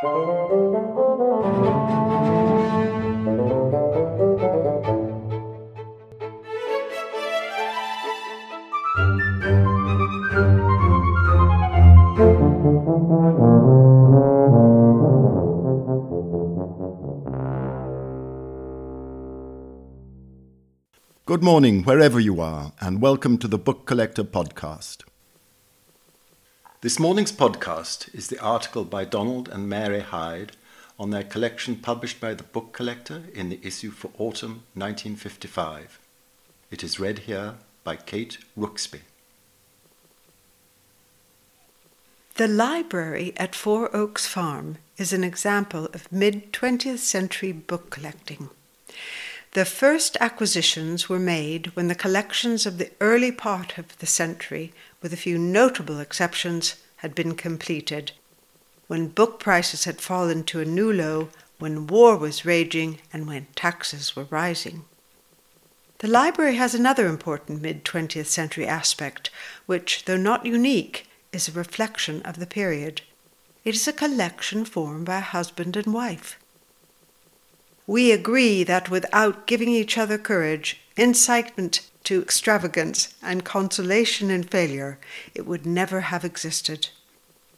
Good morning, wherever you are, and welcome to the Book Collector Podcast. This morning's podcast is the article by Donald and Mary Hyde on their collection published by the Book Collector in the issue for autumn 1955. It is read here by Kate Rooksby. The library at Four Oaks Farm is an example of mid 20th century book collecting. The first acquisitions were made when the collections of the early part of the century, with a few notable exceptions, had been completed, when book prices had fallen to a new low, when war was raging, and when taxes were rising. The library has another important mid 20th century aspect, which, though not unique, is a reflection of the period. It is a collection formed by husband and wife we agree that without giving each other courage, incitement to extravagance, and consolation in failure, it would never have existed.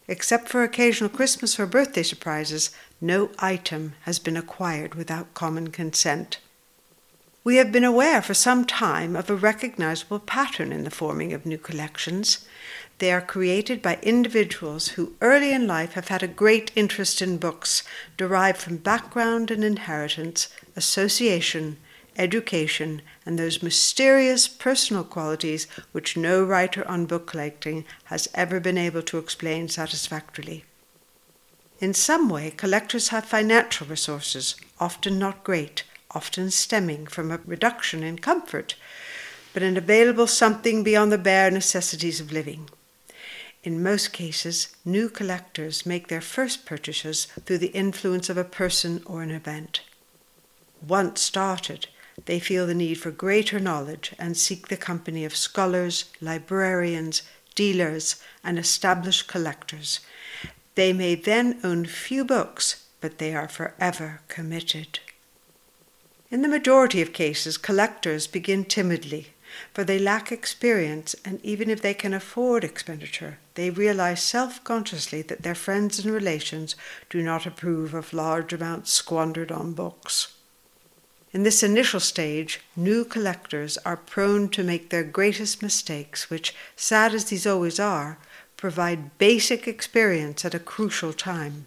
Except for occasional Christmas or birthday surprises, no item has been acquired without common consent. We have been aware for some time of a recognizable pattern in the forming of new collections. They are created by individuals who early in life have had a great interest in books, derived from background and inheritance, association, education, and those mysterious personal qualities which no writer on book collecting has ever been able to explain satisfactorily. In some way, collectors have financial resources, often not great, often stemming from a reduction in comfort, but an available something beyond the bare necessities of living. In most cases, new collectors make their first purchases through the influence of a person or an event. Once started, they feel the need for greater knowledge and seek the company of scholars, librarians, dealers, and established collectors. They may then own few books, but they are forever committed. In the majority of cases, collectors begin timidly for they lack experience, and even if they can afford expenditure, they realize self consciously that their friends and relations do not approve of large amounts squandered on books. In this initial stage, new collectors are prone to make their greatest mistakes, which, sad as these always are, provide basic experience at a crucial time.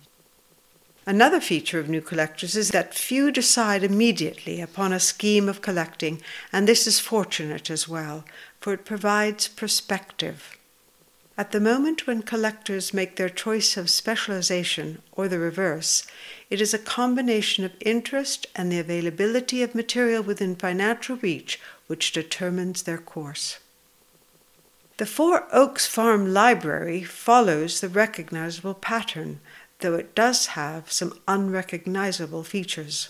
Another feature of new collectors is that few decide immediately upon a scheme of collecting, and this is fortunate as well, for it provides perspective. At the moment when collectors make their choice of specialization, or the reverse, it is a combination of interest and the availability of material within financial reach which determines their course. The Four Oaks Farm Library follows the recognizable pattern though it does have some unrecognizable features.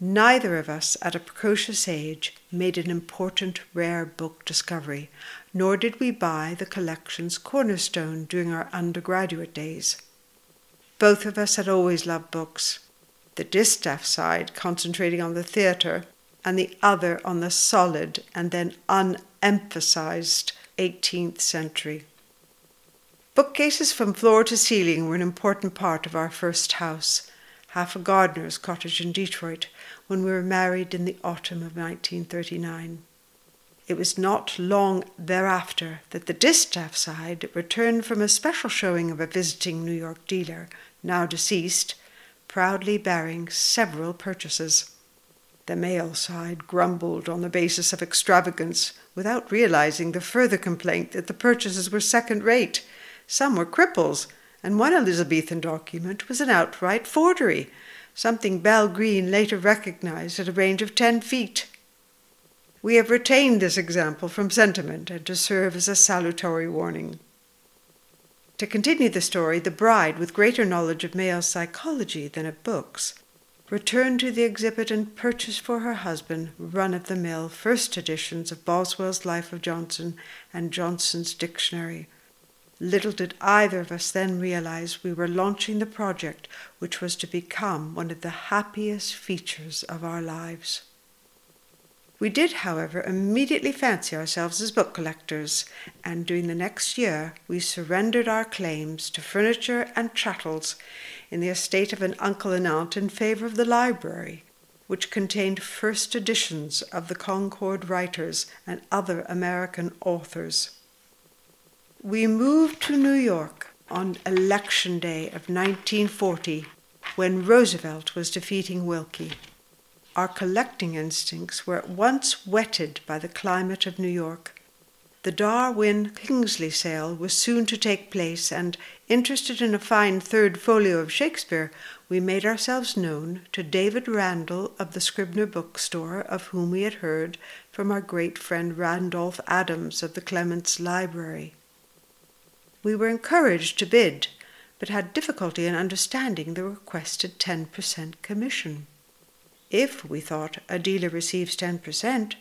Neither of us at a precocious age made an important rare book discovery, nor did we buy the collection's cornerstone during our undergraduate days. Both of us had always loved books, the distaff side concentrating on the theatre, and the other on the solid and then unemphasized 18th century. Bookcases from floor to ceiling were an important part of our first house, half a gardener's cottage in Detroit, when we were married in the autumn of 1939. It was not long thereafter that the distaff side returned from a special showing of a visiting New York dealer, now deceased, proudly bearing several purchases. The male side grumbled on the basis of extravagance, without realizing the further complaint that the purchases were second rate some were cripples, and one Elizabethan document was an outright forgery, something Belle Greene later recognized at a range of 10 feet. We have retained this example from sentiment and to serve as a salutary warning. To continue the story, the bride, with greater knowledge of male psychology than of books, returned to the exhibit and purchased for her husband run of the mill first editions of Boswell's Life of Johnson and Johnson's Dictionary Little did either of us then realize we were launching the project which was to become one of the happiest features of our lives. We did, however, immediately fancy ourselves as book collectors, and during the next year we surrendered our claims to furniture and chattels in the estate of an uncle and aunt in favour of the library, which contained first editions of the Concord writers and other American authors. We moved to New York on Election Day of 1940 when Roosevelt was defeating Willkie. Our collecting instincts were at once whetted by the climate of New York. The Darwin Kingsley sale was soon to take place, and, interested in a fine third folio of Shakespeare, we made ourselves known to David Randall of the Scribner bookstore, of whom we had heard from our great friend Randolph Adams of the Clements Library. We were encouraged to bid, but had difficulty in understanding the requested 10% commission. If, we thought, a dealer receives 10%,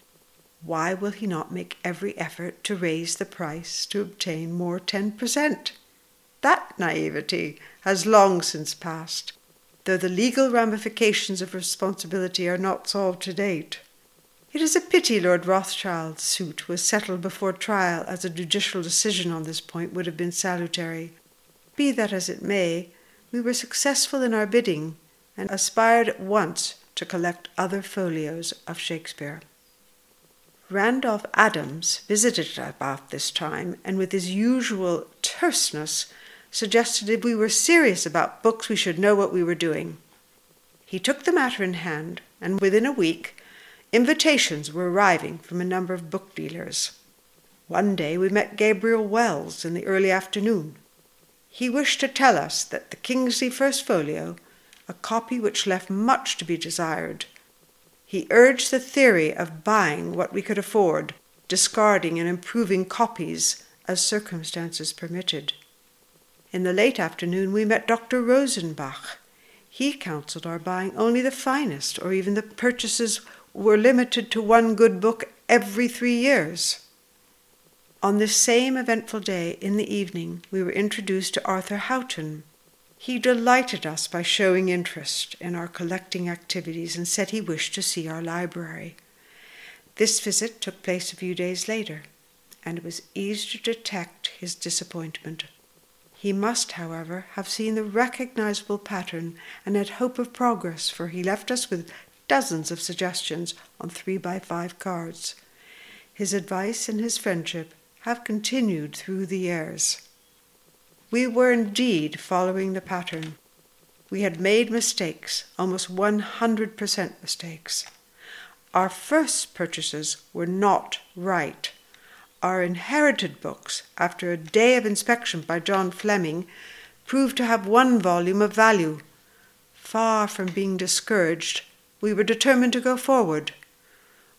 why will he not make every effort to raise the price to obtain more 10%? That naivety has long since passed, though the legal ramifications of responsibility are not solved to date. It is a pity Lord Rothschild's suit was settled before trial, as a judicial decision on this point would have been salutary. Be that as it may, we were successful in our bidding, and aspired at once to collect other folios of Shakespeare. Randolph Adams visited about this time, and with his usual terseness, suggested if we were serious about books we should know what we were doing. He took the matter in hand, and within a week Invitations were arriving from a number of book dealers. One day we met Gabriel Wells in the early afternoon. He wished to tell us that the Kingsley First Folio, a copy which left much to be desired, he urged the theory of buying what we could afford, discarding and improving copies as circumstances permitted. In the late afternoon we met Dr. Rosenbach. He counselled our buying only the finest, or even the purchases were limited to one good book every three years. On this same eventful day, in the evening, we were introduced to Arthur Houghton. He delighted us by showing interest in our collecting activities and said he wished to see our library. This visit took place a few days later, and it was easy to detect his disappointment. He must, however, have seen the recognizable pattern and had hope of progress, for he left us with dozens of suggestions on three by five cards. His advice and his friendship have continued through the years. We were indeed following the pattern. We had made mistakes, almost 100% mistakes. Our first purchases were not right. Our inherited books, after a day of inspection by John Fleming, proved to have one volume of value. Far from being discouraged, we were determined to go forward.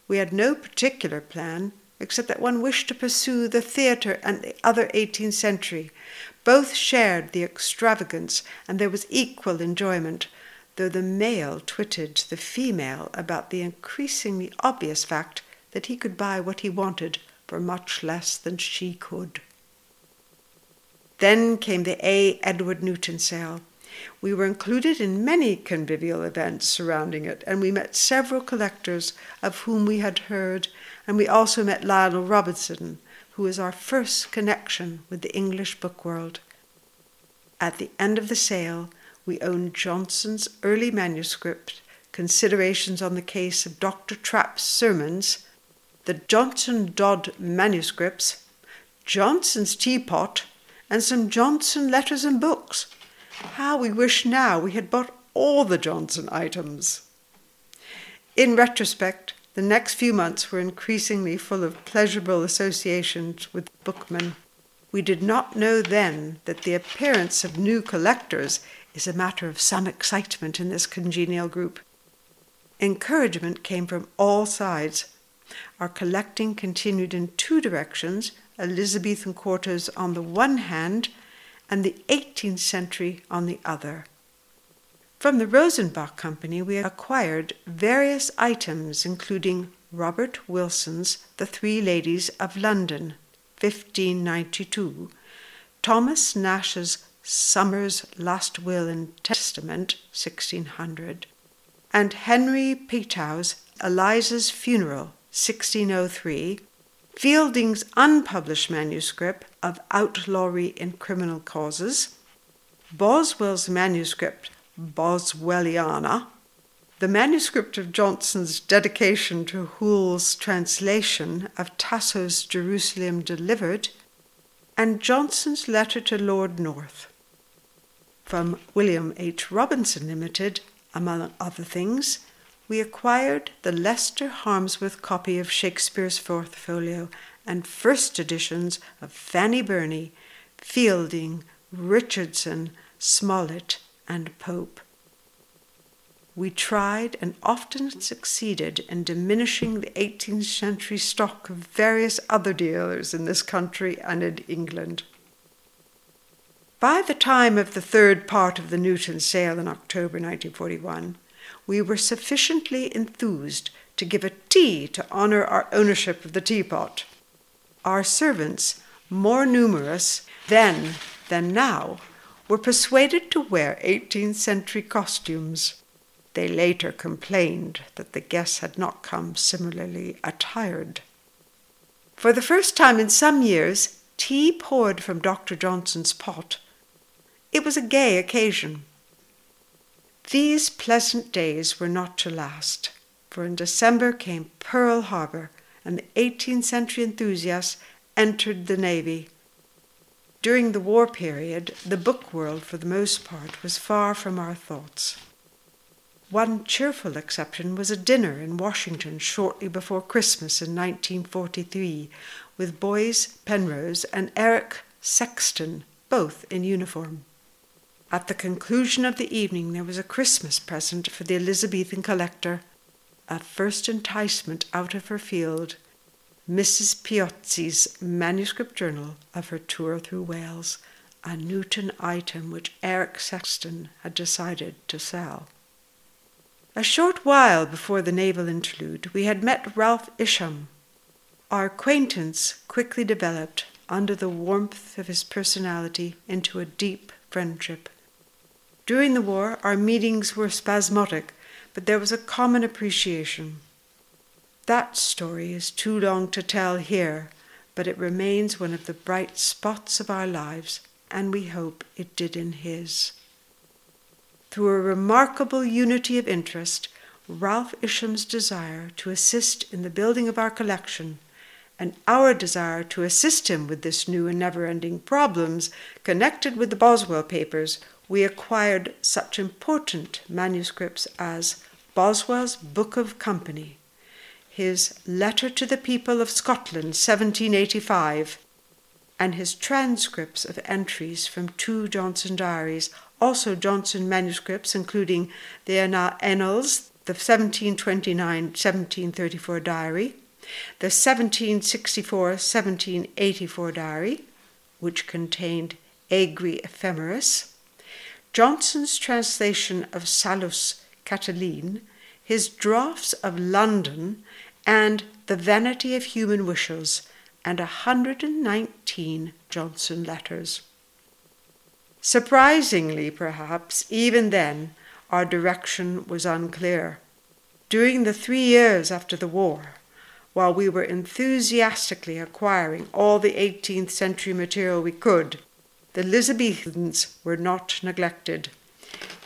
We had no particular plan, except that one wished to pursue the theatre and the other 18th century. Both shared the extravagance, and there was equal enjoyment, though the male twitted the female about the increasingly obvious fact that he could buy what he wanted for much less than she could. Then came the A. Edward Newton sale. We were included in many convivial events surrounding it, and we met several collectors of whom we had heard, and we also met Lionel Robinson, who was our first connection with the English book world. At the end of the sale, we owned Johnson's early manuscript, Considerations on the Case of Dr. Trapp's Sermons, the Johnson Dodd manuscripts, Johnson's teapot, and some Johnson letters and books. How we wish now we had bought all the Johnson items. In retrospect, the next few months were increasingly full of pleasurable associations with bookmen. We did not know then that the appearance of new collectors is a matter of some excitement in this congenial group. Encouragement came from all sides. Our collecting continued in two directions Elizabethan quarters on the one hand, and the 18th century on the other. From the Rosenbach Company, we acquired various items, including Robert Wilson's The Three Ladies of London, 1592, Thomas Nash's Summer's Last Will and Testament, 1600, and Henry Petowe's Eliza's Funeral, 1603, Fielding's unpublished manuscript of Outlawry in Criminal Causes, Boswell's manuscript Boswelliana, the manuscript of Johnson's dedication to Hoole's translation of Tasso's Jerusalem Delivered, and Johnson's letter to Lord North. From William H. Robinson Limited, among other things, we acquired the Leicester Harmsworth copy of Shakespeare's Fourth Folio and first editions of Fanny Burney, Fielding, Richardson, Smollett, and Pope. We tried and often succeeded in diminishing the 18th century stock of various other dealers in this country and in England. By the time of the third part of the Newton sale in October 1941, we were sufficiently enthused to give a tea to honor our ownership of the teapot. Our servants, more numerous then than now, were persuaded to wear 18th century costumes. They later complained that the guests had not come similarly attired. For the first time in some years, tea poured from Dr. Johnson's pot. It was a gay occasion. These pleasant days were not to last, for in December came Pearl Harbor, and the 18th century enthusiasts entered the Navy. During the war period, the book world, for the most part, was far from our thoughts. One cheerful exception was a dinner in Washington shortly before Christmas in 1943 with Boies Penrose and Eric Sexton, both in uniform. At the conclusion of the evening, there was a Christmas present for the Elizabethan collector, a first enticement out of her field, Mrs. Piozzi's manuscript journal of her tour through Wales, a Newton item which Eric Sexton had decided to sell. A short while before the naval interlude, we had met Ralph Isham. Our acquaintance quickly developed, under the warmth of his personality, into a deep friendship. During the war, our meetings were spasmodic, but there was a common appreciation. That story is too long to tell here, but it remains one of the bright spots of our lives, and we hope it did in his. Through a remarkable unity of interest, Ralph Isham's desire to assist in the building of our collection and our desire to assist him with this new and never ending problems connected with the Boswell papers, we acquired such important manuscripts as Boswell's Book of Company, his Letter to the People of Scotland, 1785, and his transcripts of entries from two Johnson diaries also Johnson manuscripts, including the Annals, the 1729 1734 diary, the 1764 1784 diary, which contained Aegri Ephemeris, Johnson's translation of Sallust Catiline, his drafts of London, and The Vanity of Human Wishes, and a 119 Johnson letters. Surprisingly, perhaps, even then, our direction was unclear. During the three years after the war, while we were enthusiastically acquiring all the 18th century material we could, the Elizabethans were not neglected.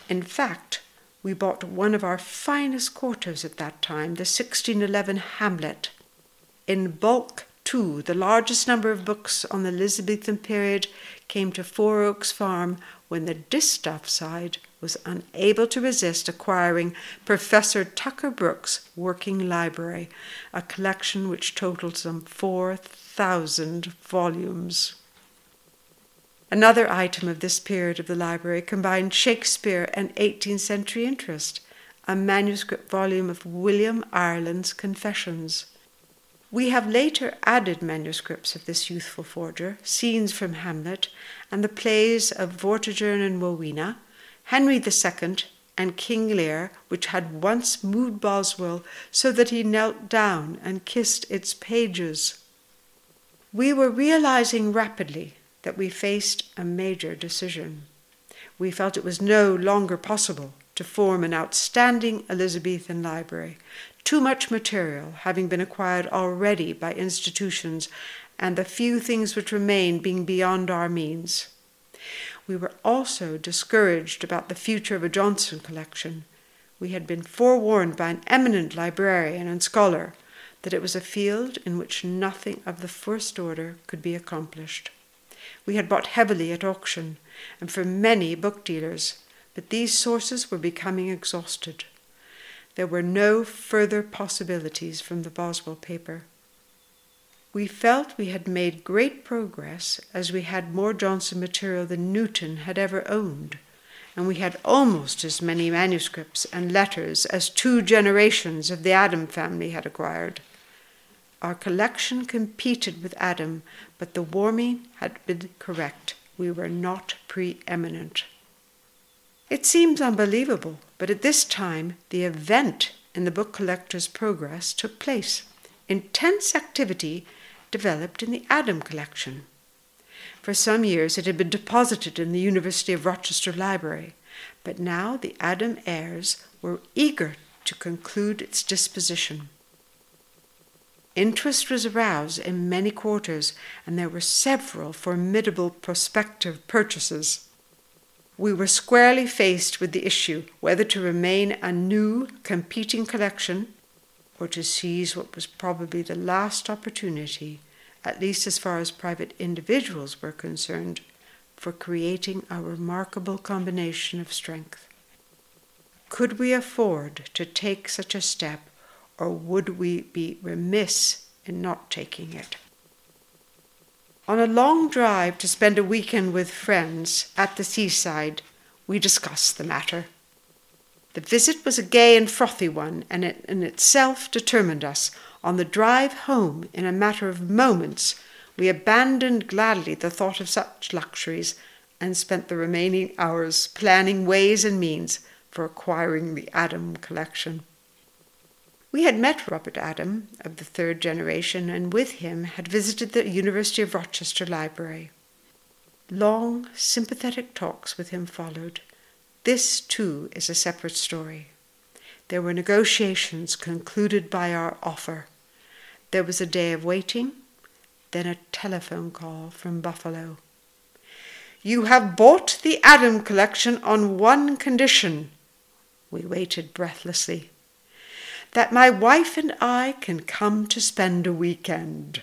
In fact, we bought one of our finest quarters at that time, the 1611 Hamlet. In bulk, too, the largest number of books on the Elizabethan period came to Four Oaks Farm when the distaff side was unable to resist acquiring Professor Tucker Brooke's working library, a collection which totaled some 4,000 volumes. Another item of this period of the library combined Shakespeare and 18th century interest, a manuscript volume of William Ireland's Confessions. We have later added manuscripts of this youthful forger, scenes from Hamlet, and the plays of Vortigern and Rowena, Henry II, and King Lear, which had once moved Boswell so that he knelt down and kissed its pages. We were realizing rapidly that we faced a major decision. We felt it was no longer possible to form an outstanding Elizabethan library, too much material having been acquired already by institutions and the few things which remained being beyond our means. We were also discouraged about the future of a Johnson collection. We had been forewarned by an eminent librarian and scholar that it was a field in which nothing of the first order could be accomplished. We had bought heavily at auction and from many book dealers, but these sources were becoming exhausted. There were no further possibilities from the Boswell paper. We felt we had made great progress as we had more Johnson material than Newton had ever owned, and we had almost as many manuscripts and letters as two generations of the Adam family had acquired. Our collection competed with Adam, but the warming had been correct. We were not preeminent. It seems unbelievable, but at this time the event in the book collector's progress took place. Intense activity developed in the Adam collection. For some years it had been deposited in the University of Rochester Library, but now the Adam heirs were eager to conclude its disposition. Interest was aroused in many quarters, and there were several formidable prospective purchases. We were squarely faced with the issue whether to remain a new competing collection or to seize what was probably the last opportunity, at least as far as private individuals were concerned, for creating a remarkable combination of strength. Could we afford to take such a step, or would we be remiss in not taking it? On a long drive to spend a weekend with friends at the seaside, we discussed the matter. The visit was a gay and frothy one, and it in itself determined us. On the drive home, in a matter of moments, we abandoned gladly the thought of such luxuries and spent the remaining hours planning ways and means for acquiring the Adam collection. We had met Robert Adam of the third generation and with him had visited the University of Rochester Library. Long, sympathetic talks with him followed. This, too, is a separate story. There were negotiations concluded by our offer. There was a day of waiting, then a telephone call from Buffalo. You have bought the Adam collection on one condition. We waited breathlessly. That my wife and I can come to spend a weekend.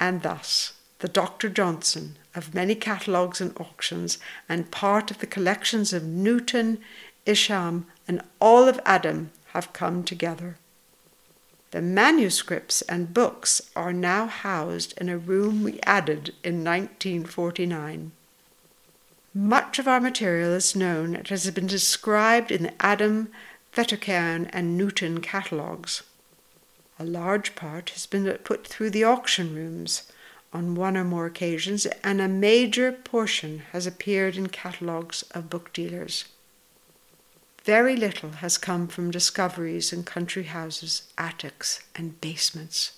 And thus, the Dr. Johnson of many catalogues and auctions, and part of the collections of Newton, Isham, and all of Adam have come together. The manuscripts and books are now housed in a room we added in 1949. Much of our material is known it has been described in the Adam, Fettercairn, and Newton catalogues. A large part has been put through the auction rooms on one or more occasions, and a major portion has appeared in catalogues of book dealers. Very little has come from discoveries in country houses, attics, and basements.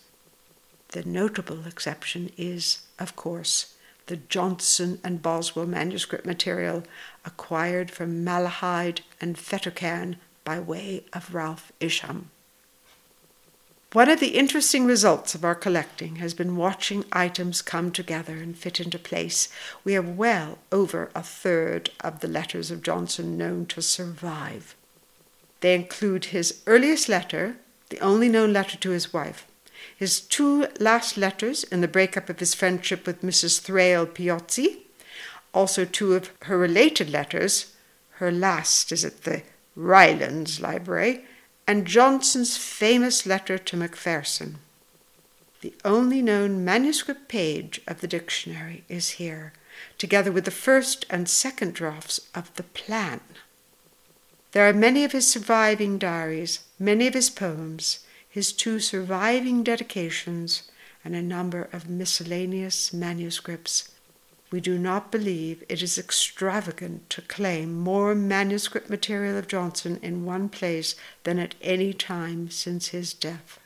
The notable exception is, of course, the Johnson and Boswell manuscript material acquired from Malahide and Fettercairn by way of Ralph Isham. One of the interesting results of our collecting has been watching items come together and fit into place. We have well over a third of the letters of Johnson known to survive. They include his earliest letter, the only known letter to his wife, his two last letters in the breakup of his friendship with Mrs. Thrale Piozzi, also two of her related letters. Her last is at the Rylands Library, and Johnson's famous letter to Macpherson. The only known manuscript page of the dictionary is here, together with the first and second drafts of the plan. There are many of his surviving diaries, many of his poems, his two surviving dedications, and a number of miscellaneous manuscripts we do not believe it is extravagant to claim more manuscript material of Johnson in one place than at any time since his death.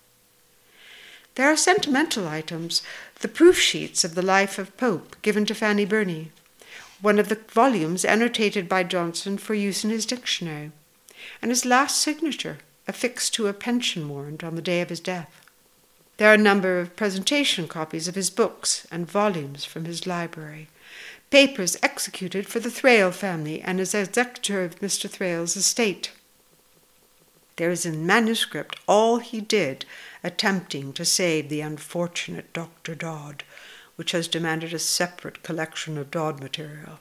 There are sentimental items, the proof sheets of the life of Pope given to Fanny Burney, one of the volumes annotated by Johnson for use in his dictionary, and his last signature affixed to a pension warrant on the day of his death. There are a number of presentation copies of his books and volumes from his library, papers executed for the Thrale family and as executor of Mr. Thrale's estate. There is in manuscript all he did attempting to save the unfortunate Dr. Dodd, which has demanded a separate collection of Dodd material.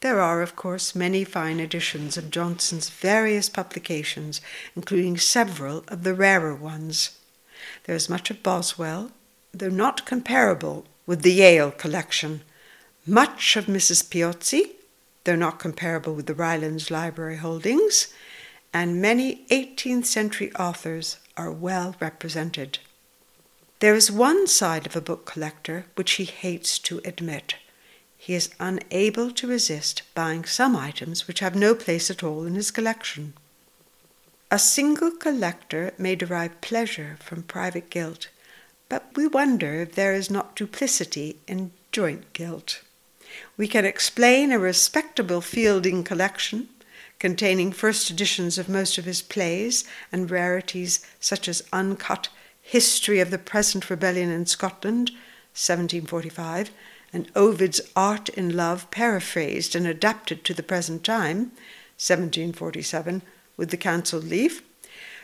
There are, of course, many fine editions of Johnson's various publications, including several of the rarer ones. There is much of Boswell, though not comparable with the Yale collection, much of Mrs. Piozzi, though not comparable with the Rylands Library holdings, and many 18th century authors are well represented. There is one side of a book collector which he hates to admit. He is unable to resist buying some items which have no place at all in his collection. A single collector may derive pleasure from private guilt, but we wonder if there is not duplicity in joint guilt. We can explain a respectable Fielding collection containing first editions of most of his plays and rarities such as uncut History of the Present Rebellion in Scotland, 1745, and Ovid's Art in Love paraphrased and adapted to the present time, 1747, with the cancelled leaf.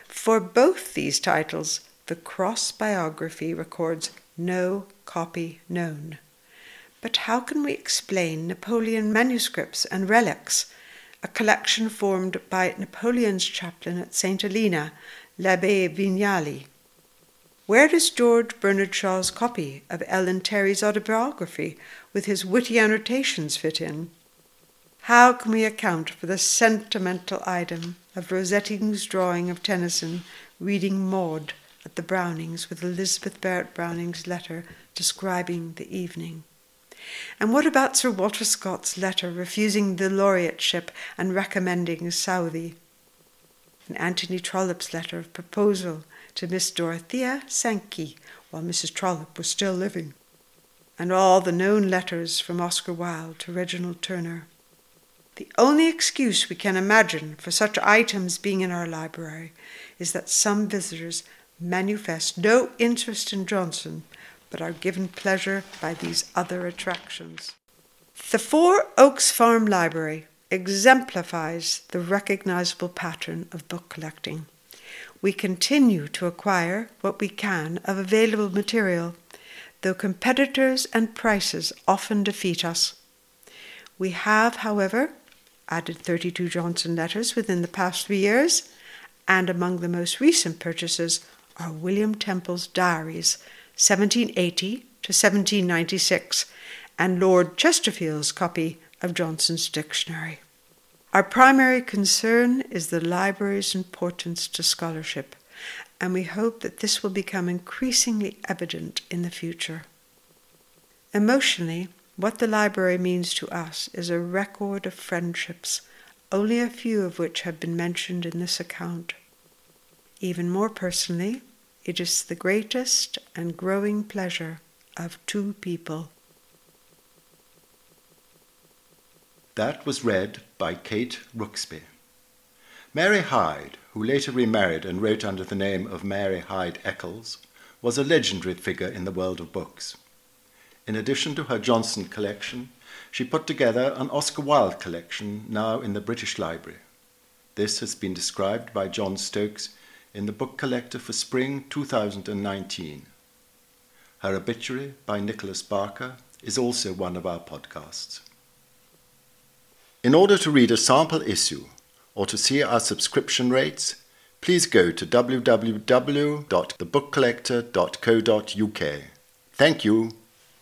For both these titles, the Cross bibliography records no copy known. But how can we explain Napoleon manuscripts and relics? a collection formed by Napoleon's chaplain at St. Helena, l'Abbé Vignali. Where does George Bernard Shaw's copy of Ellen Terry's autobiography with his witty annotations fit in? How can we account for the sentimental item of Rossetti's drawing of Tennyson reading Maud at the Brownings with Elizabeth Barrett Browning's letter describing the evening? And what about Sir Walter Scott's letter refusing the laureateship and recommending Southey? And Anthony Trollope's letter of proposal to Miss Dorothea Sankey while Mrs. Trollope was still living? And all the known letters from Oscar Wilde to Reginald Turner. The only excuse we can imagine for such items being in our library is that some visitors manifest no interest in Johnson but are given pleasure by these other attractions. The Four Oaks Farm Library exemplifies the recognizable pattern of book collecting. We continue to acquire what we can of available material, though competitors and prices often defeat us. We have, however, added 32 Johnson letters within the past three years, and among the most recent purchases are William Temple's diaries 1780 to 1796, and Lord Chesterfield's copy of Johnson's dictionary. Our primary concern is the library's importance to scholarship, and we hope that this will become increasingly evident in the future. Emotionally, what the library means to us is a record of friendships, only a few of which have been mentioned in this account. Even more personally, it is the greatest and growing pleasure of two people. That was read by Kate Rooksby. Mary Hyde, who later remarried and wrote under the name of Mary Hyde Eccles, was a legendary figure in the world of books. In addition to her Johnson collection, she put together an Oscar Wilde collection now in the British Library. This has been described by John Stokes in the Book Collector for Spring 2019. Her obituary by Nicholas Barker is also one of our podcasts. In order to read a sample issue or to see our subscription rates, please go to www.thebookcollector.co.uk. Thank you.